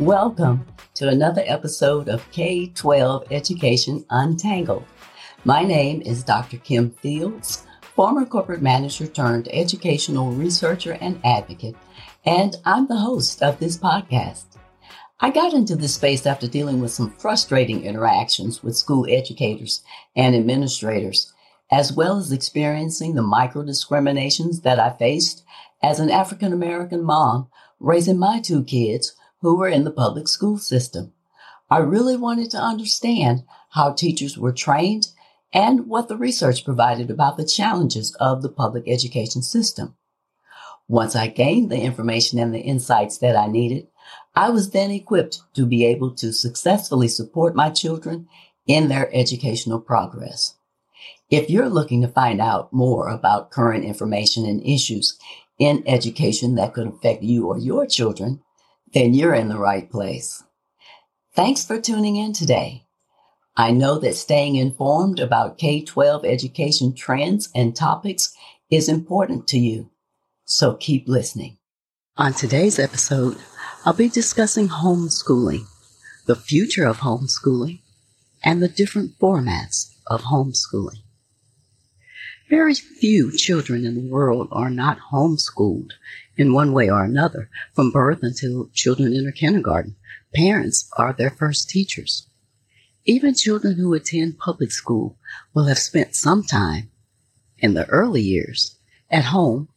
Welcome to another episode of K 12 Education Untangled. My name is Dr. Kim Fields, former corporate manager turned educational researcher and advocate, and I'm the host of this podcast. I got into this space after dealing with some frustrating interactions with school educators and administrators, as well as experiencing the micro discriminations that I faced as an African American mom raising my two kids who were in the public school system. I really wanted to understand how teachers were trained and what the research provided about the challenges of the public education system. Once I gained the information and the insights that I needed, I was then equipped to be able to successfully support my children in their educational progress. If you're looking to find out more about current information and issues in education that could affect you or your children, then you're in the right place. Thanks for tuning in today. I know that staying informed about K 12 education trends and topics is important to you, so keep listening. On today's episode, I'll be discussing homeschooling, the future of homeschooling, and the different formats of homeschooling. Very few children in the world are not homeschooled in one way or another from birth until children enter kindergarten. Parents are their first teachers. Even children who attend public school will have spent some time in the early years at home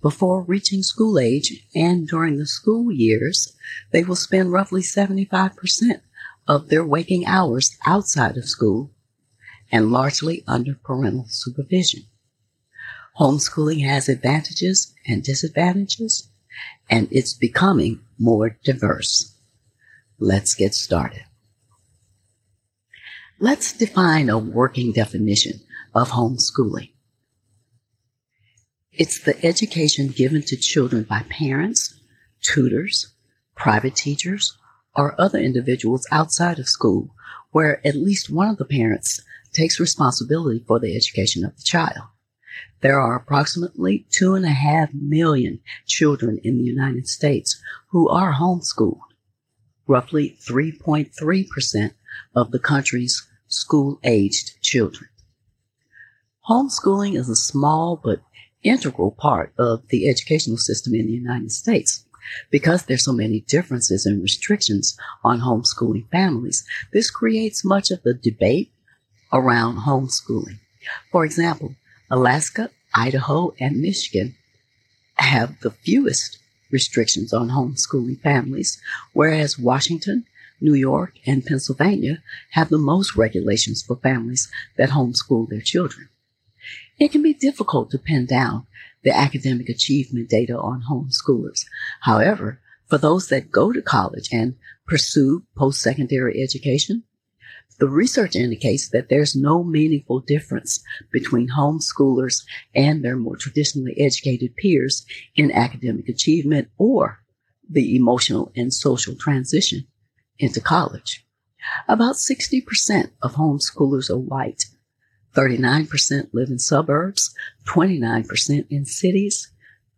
before reaching school age, and during the school years, they will spend roughly 75% of their waking hours outside of school and largely under parental supervision. Homeschooling has advantages and disadvantages, and it's becoming more diverse. Let's get started. Let's define a working definition of homeschooling. It's the education given to children by parents, tutors, private teachers, or other individuals outside of school where at least one of the parents takes responsibility for the education of the child. There are approximately two and a half million children in the United States who are homeschooled. Roughly 3.3% of the country's school aged children. Homeschooling is a small but integral part of the educational system in the United States. Because there's so many differences and restrictions on homeschooling families, this creates much of the debate around homeschooling. For example, Alaska, Idaho, and Michigan have the fewest restrictions on homeschooling families, whereas Washington, New York, and Pennsylvania have the most regulations for families that homeschool their children. It can be difficult to pin down the academic achievement data on homeschoolers. However, for those that go to college and pursue post-secondary education, the research indicates that there's no meaningful difference between homeschoolers and their more traditionally educated peers in academic achievement or the emotional and social transition into college. About 60% of homeschoolers are white. 39% live in suburbs, 29% in cities,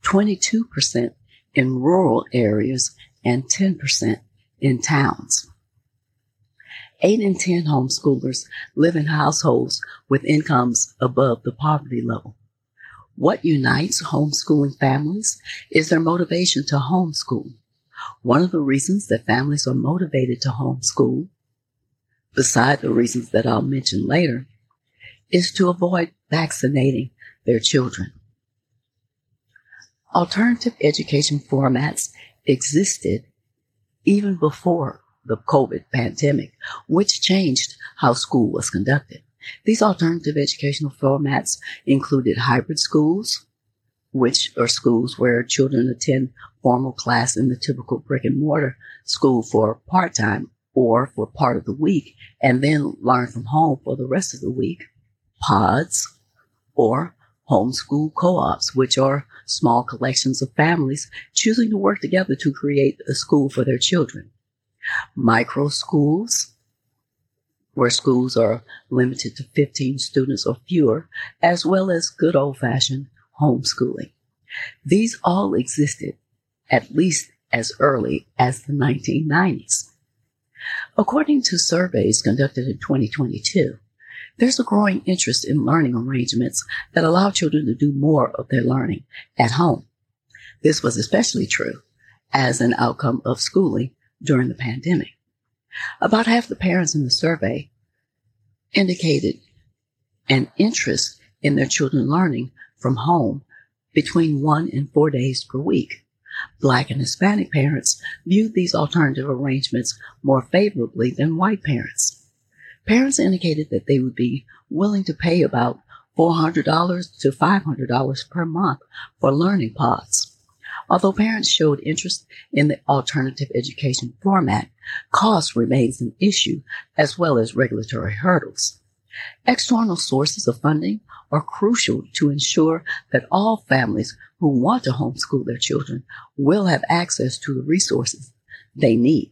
22% in rural areas, and 10% in towns. 8 in 10 homeschoolers live in households with incomes above the poverty level. What unites homeschooling families is their motivation to homeschool. One of the reasons that families are motivated to homeschool, beside the reasons that I'll mention later, is to avoid vaccinating their children. Alternative education formats existed even before the COVID pandemic, which changed how school was conducted. These alternative educational formats included hybrid schools, which are schools where children attend formal class in the typical brick and mortar school for part time or for part of the week and then learn from home for the rest of the week. Pods or homeschool co-ops, which are small collections of families choosing to work together to create a school for their children. Micro schools, where schools are limited to 15 students or fewer, as well as good old fashioned homeschooling. These all existed at least as early as the 1990s. According to surveys conducted in 2022, there's a growing interest in learning arrangements that allow children to do more of their learning at home. This was especially true as an outcome of schooling during the pandemic. About half the parents in the survey indicated an interest in their children learning from home between one and four days per week. Black and Hispanic parents viewed these alternative arrangements more favorably than white parents. Parents indicated that they would be willing to pay about $400 to $500 per month for learning pods. Although parents showed interest in the alternative education format, cost remains an issue as well as regulatory hurdles. External sources of funding are crucial to ensure that all families who want to homeschool their children will have access to the resources they need.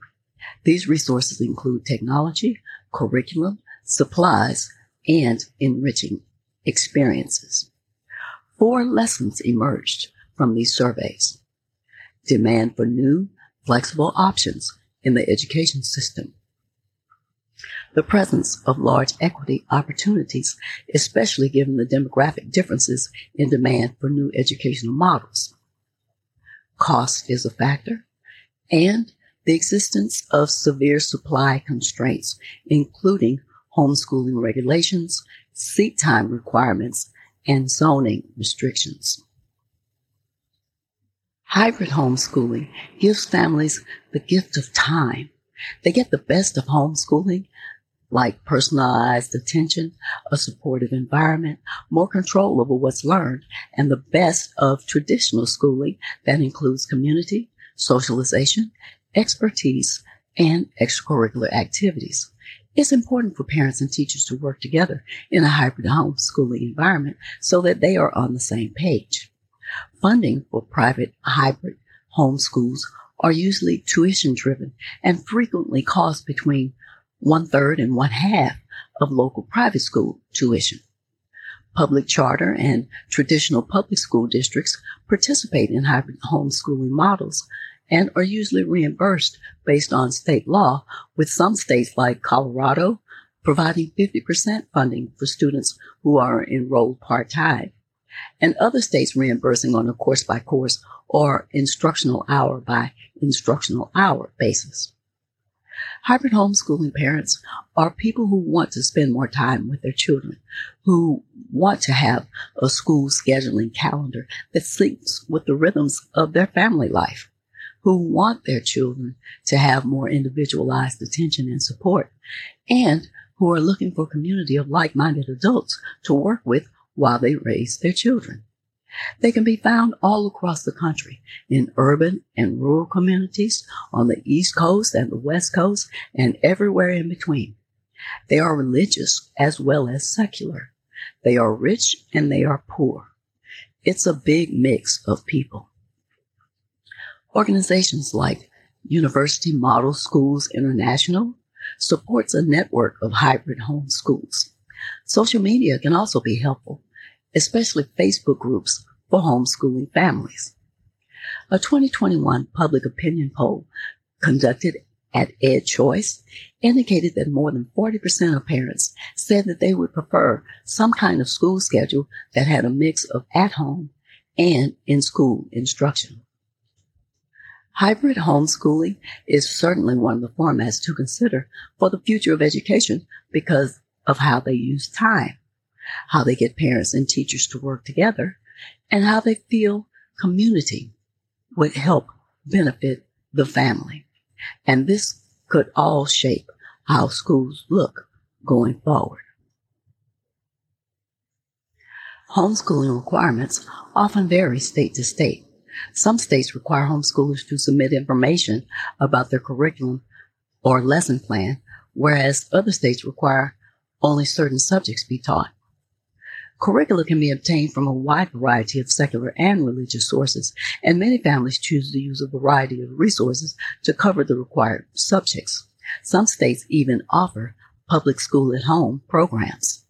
These resources include technology, curriculum, supplies, and enriching experiences. Four lessons emerged from these surveys. Demand for new, flexible options in the education system. The presence of large equity opportunities, especially given the demographic differences in demand for new educational models. Cost is a factor, and the existence of severe supply constraints, including homeschooling regulations, seat time requirements, and zoning restrictions. Hybrid homeschooling gives families the gift of time. They get the best of homeschooling, like personalized attention, a supportive environment, more control over what's learned, and the best of traditional schooling that includes community, socialization, expertise, and extracurricular activities. It's important for parents and teachers to work together in a hybrid homeschooling environment so that they are on the same page. Funding for private hybrid homeschools are usually tuition driven and frequently cost between one third and one half of local private school tuition. Public charter and traditional public school districts participate in hybrid homeschooling models and are usually reimbursed based on state law, with some states like Colorado providing 50% funding for students who are enrolled part time, and other states reimbursing on a course by course or instructional hour by instructional hour basis. Hybrid homeschooling parents are people who want to spend more time with their children, who want to have a school scheduling calendar that syncs with the rhythms of their family life who want their children to have more individualized attention and support, and who are looking for a community of like-minded adults to work with while they raise their children. They can be found all across the country in urban and rural communities on the East Coast and the West Coast and everywhere in between. They are religious as well as secular. They are rich and they are poor. It's a big mix of people. Organizations like University Model Schools International supports a network of hybrid home schools. Social media can also be helpful, especially Facebook groups for homeschooling families. A 2021 public opinion poll conducted at EdChoice indicated that more than 40% of parents said that they would prefer some kind of school schedule that had a mix of at home and in school instruction. Hybrid homeschooling is certainly one of the formats to consider for the future of education because of how they use time, how they get parents and teachers to work together, and how they feel community would help benefit the family. And this could all shape how schools look going forward. Homeschooling requirements often vary state to state. Some states require homeschoolers to submit information about their curriculum or lesson plan, whereas other states require only certain subjects be taught. Curricula can be obtained from a wide variety of secular and religious sources, and many families choose to use a variety of resources to cover the required subjects. Some states even offer public school at home programs.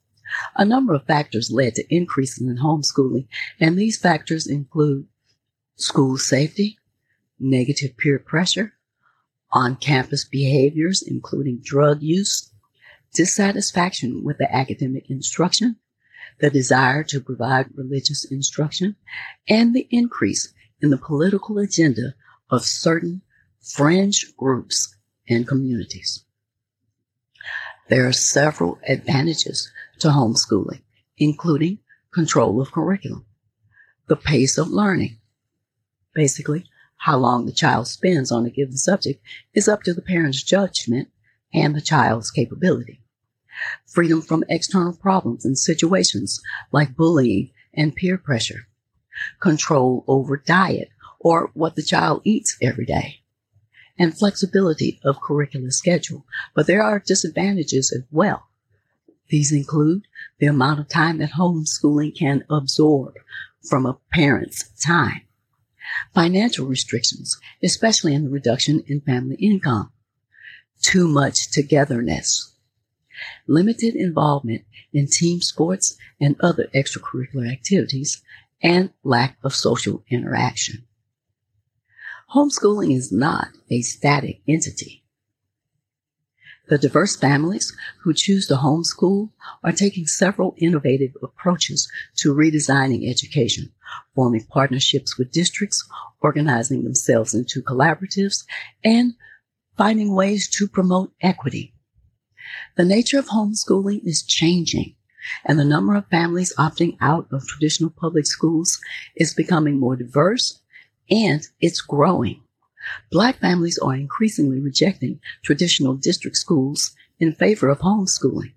A number of factors led to increases in homeschooling, and these factors include school safety, negative peer pressure, on campus behaviors, including drug use, dissatisfaction with the academic instruction, the desire to provide religious instruction, and the increase in the political agenda of certain fringe groups and communities. There are several advantages to homeschooling, including control of curriculum, the pace of learning. Basically, how long the child spends on a given subject is up to the parent's judgment and the child's capability freedom from external problems and situations like bullying and peer pressure, control over diet or what the child eats every day, and flexibility of curricular schedule. But there are disadvantages as well. These include the amount of time that homeschooling can absorb from a parent's time, financial restrictions, especially in the reduction in family income, too much togetherness, limited involvement in team sports and other extracurricular activities, and lack of social interaction. Homeschooling is not a static entity. The diverse families who choose to homeschool are taking several innovative approaches to redesigning education, forming partnerships with districts, organizing themselves into collaboratives, and finding ways to promote equity the nature of homeschooling is changing and the number of families opting out of traditional public schools is becoming more diverse and it's growing. Black families are increasingly rejecting traditional district schools in favor of homeschooling.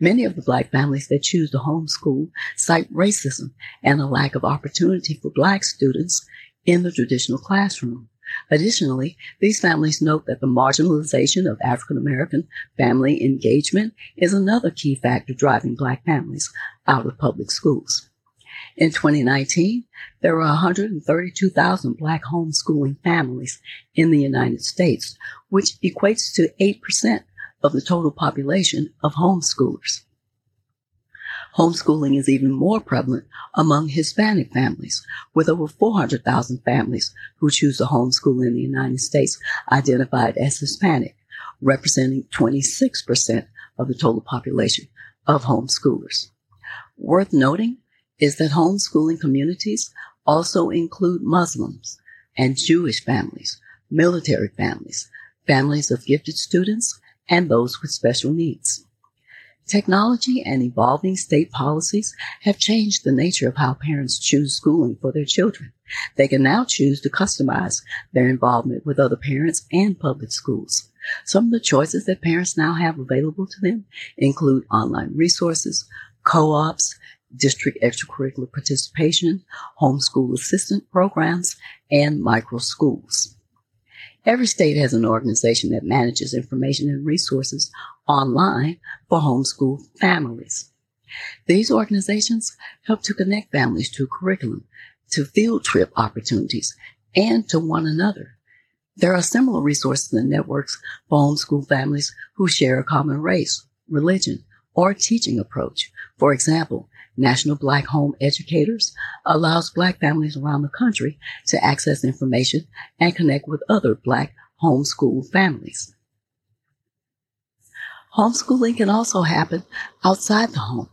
Many of the black families that choose to homeschool cite racism and a lack of opportunity for black students in the traditional classroom. Additionally, these families note that the marginalization of African American family engagement is another key factor driving Black families out of public schools. In 2019, there were 132,000 Black homeschooling families in the United States, which equates to 8% of the total population of homeschoolers. Homeschooling is even more prevalent among Hispanic families, with over 400,000 families who choose to homeschool in the United States identified as Hispanic, representing 26% of the total population of homeschoolers. Worth noting is that homeschooling communities also include Muslims and Jewish families, military families, families of gifted students, and those with special needs. Technology and evolving state policies have changed the nature of how parents choose schooling for their children. They can now choose to customize their involvement with other parents and public schools. Some of the choices that parents now have available to them include online resources, co-ops, district extracurricular participation, homeschool assistant programs, and micro schools. Every state has an organization that manages information and resources online for homeschool families. These organizations help to connect families to curriculum, to field trip opportunities, and to one another. There are similar resources and networks for homeschool families who share a common race, religion, or teaching approach. For example, National Black Home Educators allows Black families around the country to access information and connect with other Black homeschool families. Homeschooling can also happen outside the home.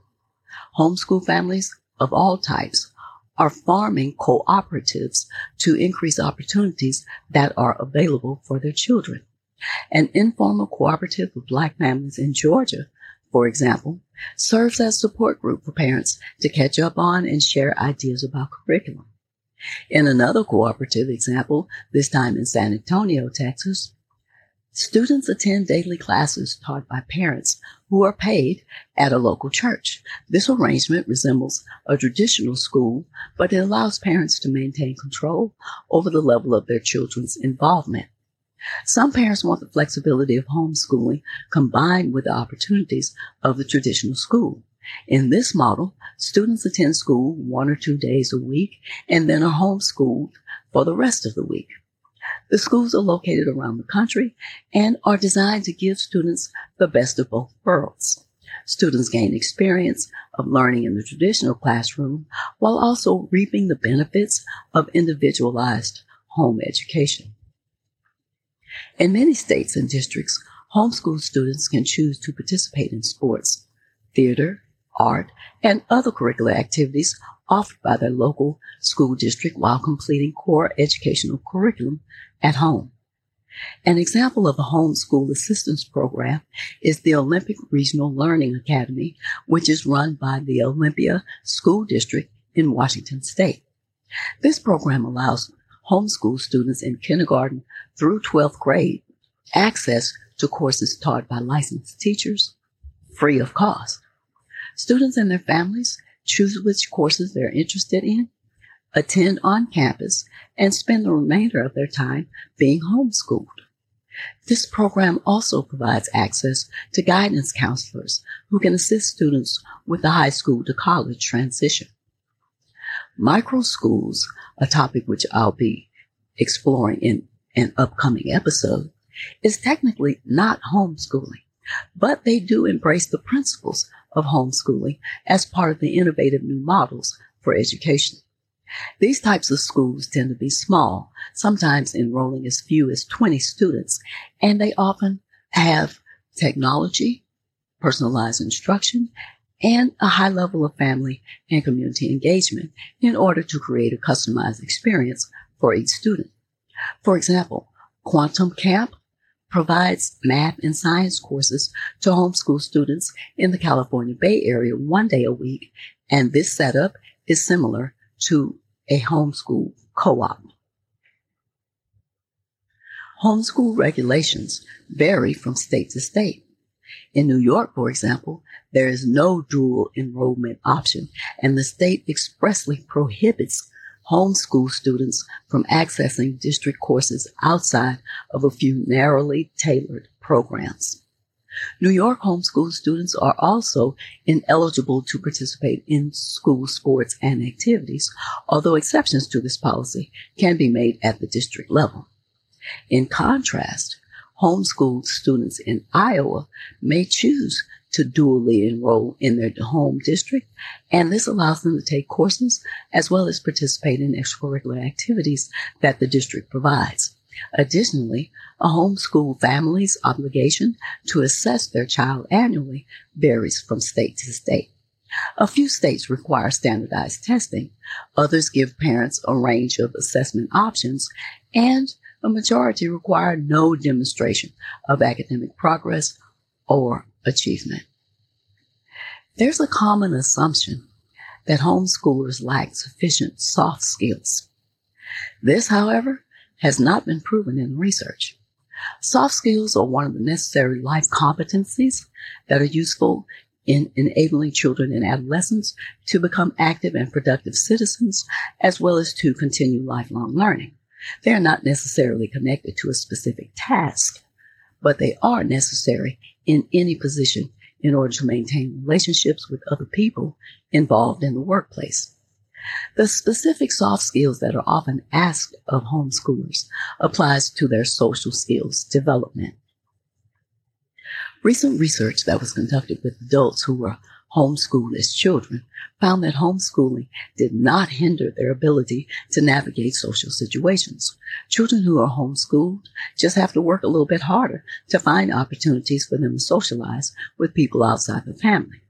Homeschool families of all types are forming cooperatives to increase opportunities that are available for their children. An informal cooperative of Black families in Georgia for example, serves as support group for parents to catch up on and share ideas about curriculum. In another cooperative example, this time in San Antonio, Texas, Students attend daily classes taught by parents who are paid at a local church. This arrangement resembles a traditional school, but it allows parents to maintain control over the level of their children's involvement. Some parents want the flexibility of homeschooling combined with the opportunities of the traditional school. In this model, students attend school one or two days a week and then are homeschooled for the rest of the week. The schools are located around the country and are designed to give students the best of both worlds. Students gain experience of learning in the traditional classroom while also reaping the benefits of individualized home education. In many states and districts, homeschool students can choose to participate in sports, theater, art, and other curricular activities offered by their local school district while completing core educational curriculum at home. An example of a homeschool assistance program is the Olympia Regional Learning Academy, which is run by the Olympia School District in Washington State. This program allows homeschool students in kindergarten through 12th grade access to courses taught by licensed teachers free of cost. Students and their families choose which courses they're interested in, attend on campus, and spend the remainder of their time being homeschooled. This program also provides access to guidance counselors who can assist students with the high school to college transition. Micro schools, a topic which I'll be exploring in an upcoming episode, is technically not homeschooling, but they do embrace the principles of homeschooling as part of the innovative new models for education. These types of schools tend to be small, sometimes enrolling as few as 20 students, and they often have technology, personalized instruction, and a high level of family and community engagement in order to create a customized experience for each student. For example, Quantum Camp provides math and science courses to homeschool students in the California Bay Area one day a week, and this setup is similar to a homeschool co-op. Homeschool regulations vary from state to state. In New York, for example, there is no dual enrollment option, and the state expressly prohibits homeschool students from accessing district courses outside of a few narrowly tailored programs. New York homeschool students are also ineligible to participate in school sports and activities, although exceptions to this policy can be made at the district level. In contrast, homeschooled students in Iowa may choose to dually enroll in their home district, and this allows them to take courses as well as participate in extracurricular activities that the district provides. Additionally, a homeschool family's obligation to assess their child annually varies from state to state. A few states require standardized testing. Others give parents a range of assessment options and a majority require no demonstration of academic progress or achievement. There's a common assumption that homeschoolers lack sufficient soft skills. This, however, has not been proven in research. Soft skills are one of the necessary life competencies that are useful in enabling children and adolescents to become active and productive citizens, as well as to continue lifelong learning. They are not necessarily connected to a specific task, but they are necessary in any position in order to maintain relationships with other people involved in the workplace. The specific soft skills that are often asked of homeschoolers applies to their social skills development. Recent research that was conducted with adults who were homeschooled as children found that homeschooling did not hinder their ability to navigate social situations. Children who are homeschooled just have to work a little bit harder to find opportunities for them to socialize with people outside the family.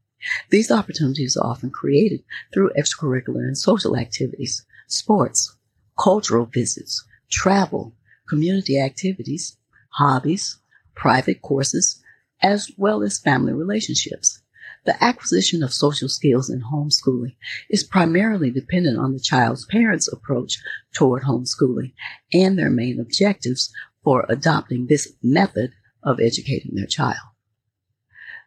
These opportunities are often created through extracurricular and social activities, sports, cultural visits, travel, community activities, hobbies, private courses, as well as family relationships. The acquisition of social skills in homeschooling is primarily dependent on the child's parents' approach toward homeschooling and their main objectives for adopting this method of educating their child.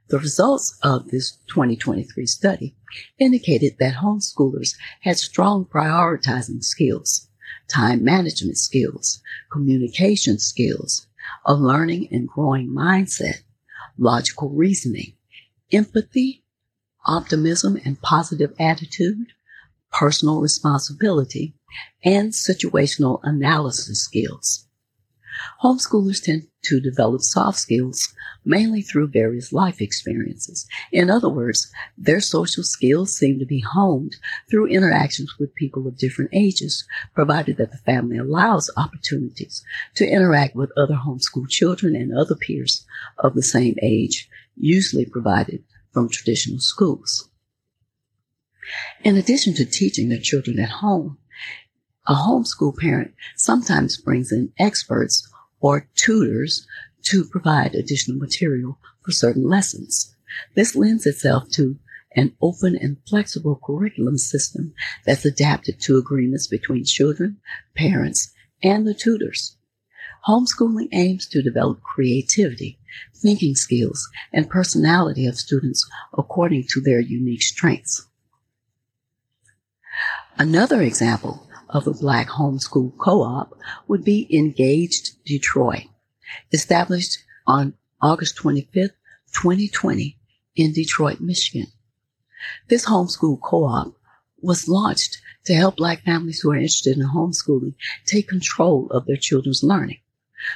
The results of this 2023 study indicated that homeschoolers had strong prioritizing skills, time management skills, communication skills, a learning and growing mindset, logical reasoning, empathy, optimism and positive attitude, personal responsibility, and situational analysis skills. Homeschoolers tend to develop soft skills mainly through various life experiences. In other words, their social skills seem to be honed through interactions with people of different ages, provided that the family allows opportunities to interact with other homeschool children and other peers of the same age, usually provided from traditional schools. In addition to teaching their children at home, a homeschool parent sometimes brings in experts or tutors to provide additional material for certain lessons. This lends itself to an open and flexible curriculum system that's adapted to agreements between children, parents, and the tutors. Homeschooling aims to develop creativity, thinking skills, and personality of students according to their unique strengths. Another example of a black homeschool co-op would be Engaged Detroit, established on August 25th, 2020 in Detroit, Michigan. This homeschool co-op was launched to help black families who are interested in homeschooling take control of their children's learning.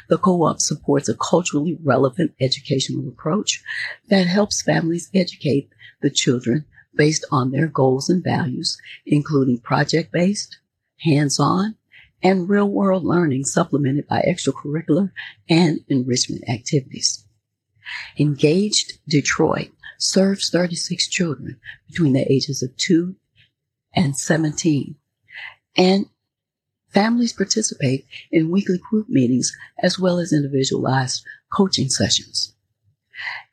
The co-op supports a culturally relevant educational approach that helps families educate the children based on their goals and values, including project-based, hands-on, and real-world learning supplemented by extracurricular and enrichment activities. Engaged Detroit serves 36 children between the ages of 2 and 17, and families participate in weekly group meetings as well as individualized coaching sessions.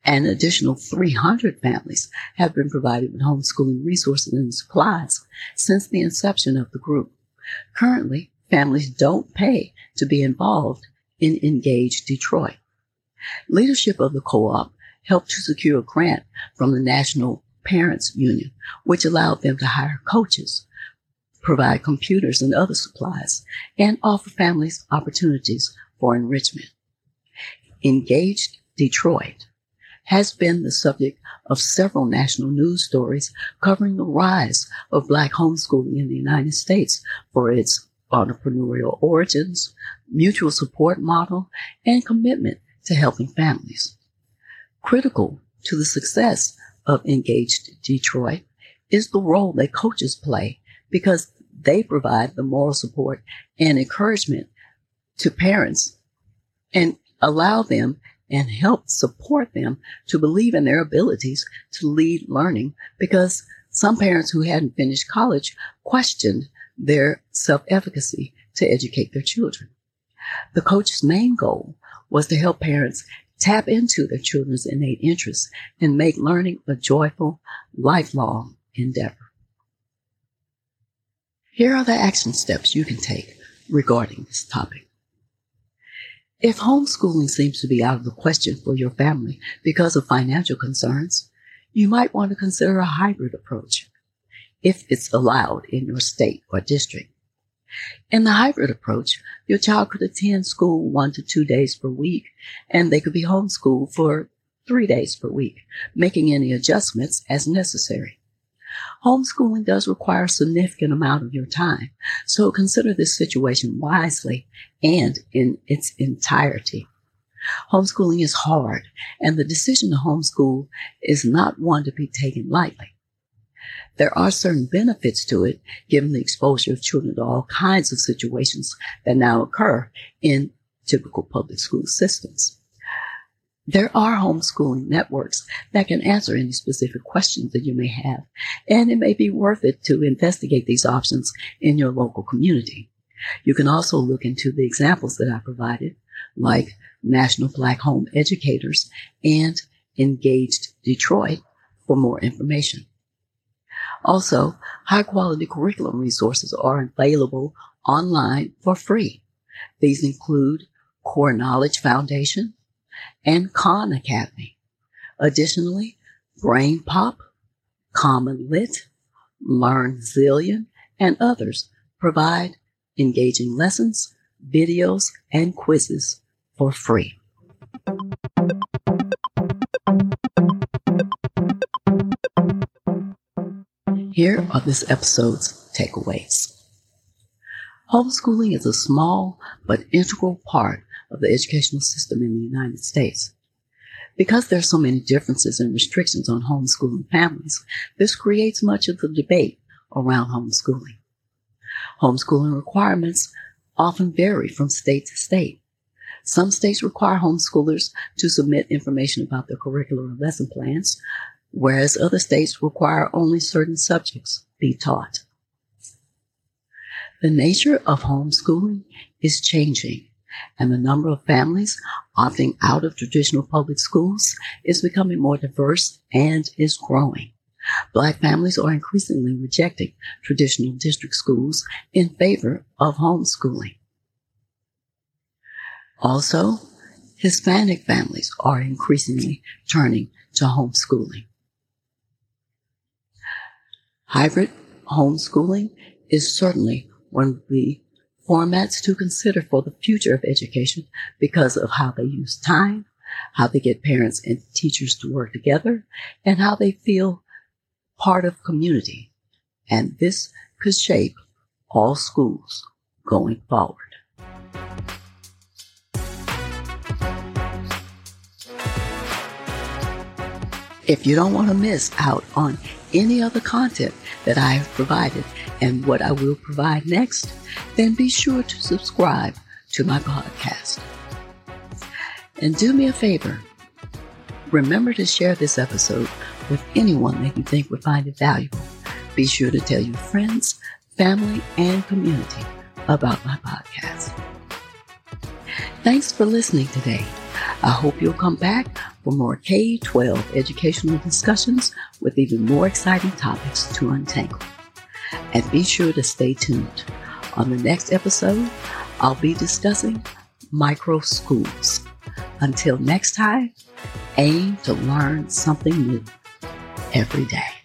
An additional 300 families have been provided with homeschooling resources and supplies since the inception of the group. Currently, families don't pay to be involved in Engaged Detroit. Leadership of the co-op helped to secure a grant from the National Parents Union, which allowed them to hire coaches, provide computers and other supplies, and offer families opportunities for enrichment. Engaged Detroit has been the subject of several national news stories covering the rise of black homeschooling in the United States for its entrepreneurial origins, mutual support model, and commitment to helping families. Critical to the success of Engaged Detroit is the role that coaches play because they provide the moral support and encouragement to parents and allow them and help support them to believe in their abilities to lead learning because some parents who hadn't finished college questioned their self-efficacy to educate their children. The coach's main goal was to help parents tap into their children's innate interests and make learning a joyful, lifelong endeavor. Here are the action steps you can take regarding this topic. If homeschooling seems to be out of the question for your family because of financial concerns, you might want to consider a hybrid approach if it's allowed in your state or district. In the hybrid approach, your child could attend school one to two days per week and they could be homeschooled for three days per week, making any adjustments as necessary. Homeschooling does require a significant amount of your time, so consider this situation wisely and in its entirety. Homeschooling is hard, and the decision to homeschool is not one to be taken lightly. There are certain benefits to it, given the exposure of children to all kinds of situations that now occur in typical public school systems. There are homeschooling networks that can answer any specific questions that you may have, and it may be worth it to investigate these options in your local community. You can also look into the examples that I provided, like National Black Home Educators and Engaged Detroit for more information. Also, high quality curriculum resources are available online for free. These include Core Knowledge Foundation, and Khan Academy. Additionally, BrainPOP, Common Lit, LearnZillion, and others provide engaging lessons, videos, and quizzes for free. Here are this episode's takeaways. Homeschooling is a small but integral part of the educational system in the United States. Because there are so many differences and restrictions on homeschooling families, this creates much of the debate around homeschooling. Homeschooling requirements often vary from state to state. Some states require homeschoolers to submit information about their curricular and lesson plans, whereas other states require only certain subjects be taught. The nature of homeschooling is changing, and the number of families opting out of traditional public schools is becoming more diverse and is growing. Black families are increasingly rejecting traditional district schools in favor of homeschooling. Also, Hispanic families are increasingly turning to homeschooling. Hybrid homeschooling is certainly one of the formats to consider for the future of education because of how they use time, how they get parents and teachers to work together, and how they feel part of community. And this could shape all schools going forward. If you don't want to miss out on any other content that I have provided and what I will provide next, then be sure to subscribe to my podcast. And do me a favor. Remember to share this episode with anyone that you think would find it valuable. Be sure to tell your friends, family, and community about my podcast. Thanks for listening today. I hope you'll come back for more K 12 educational discussions with even more exciting topics to untangle. And be sure to stay tuned. On the next episode, I'll be discussing micro schools. Until next time, aim to learn something new every day.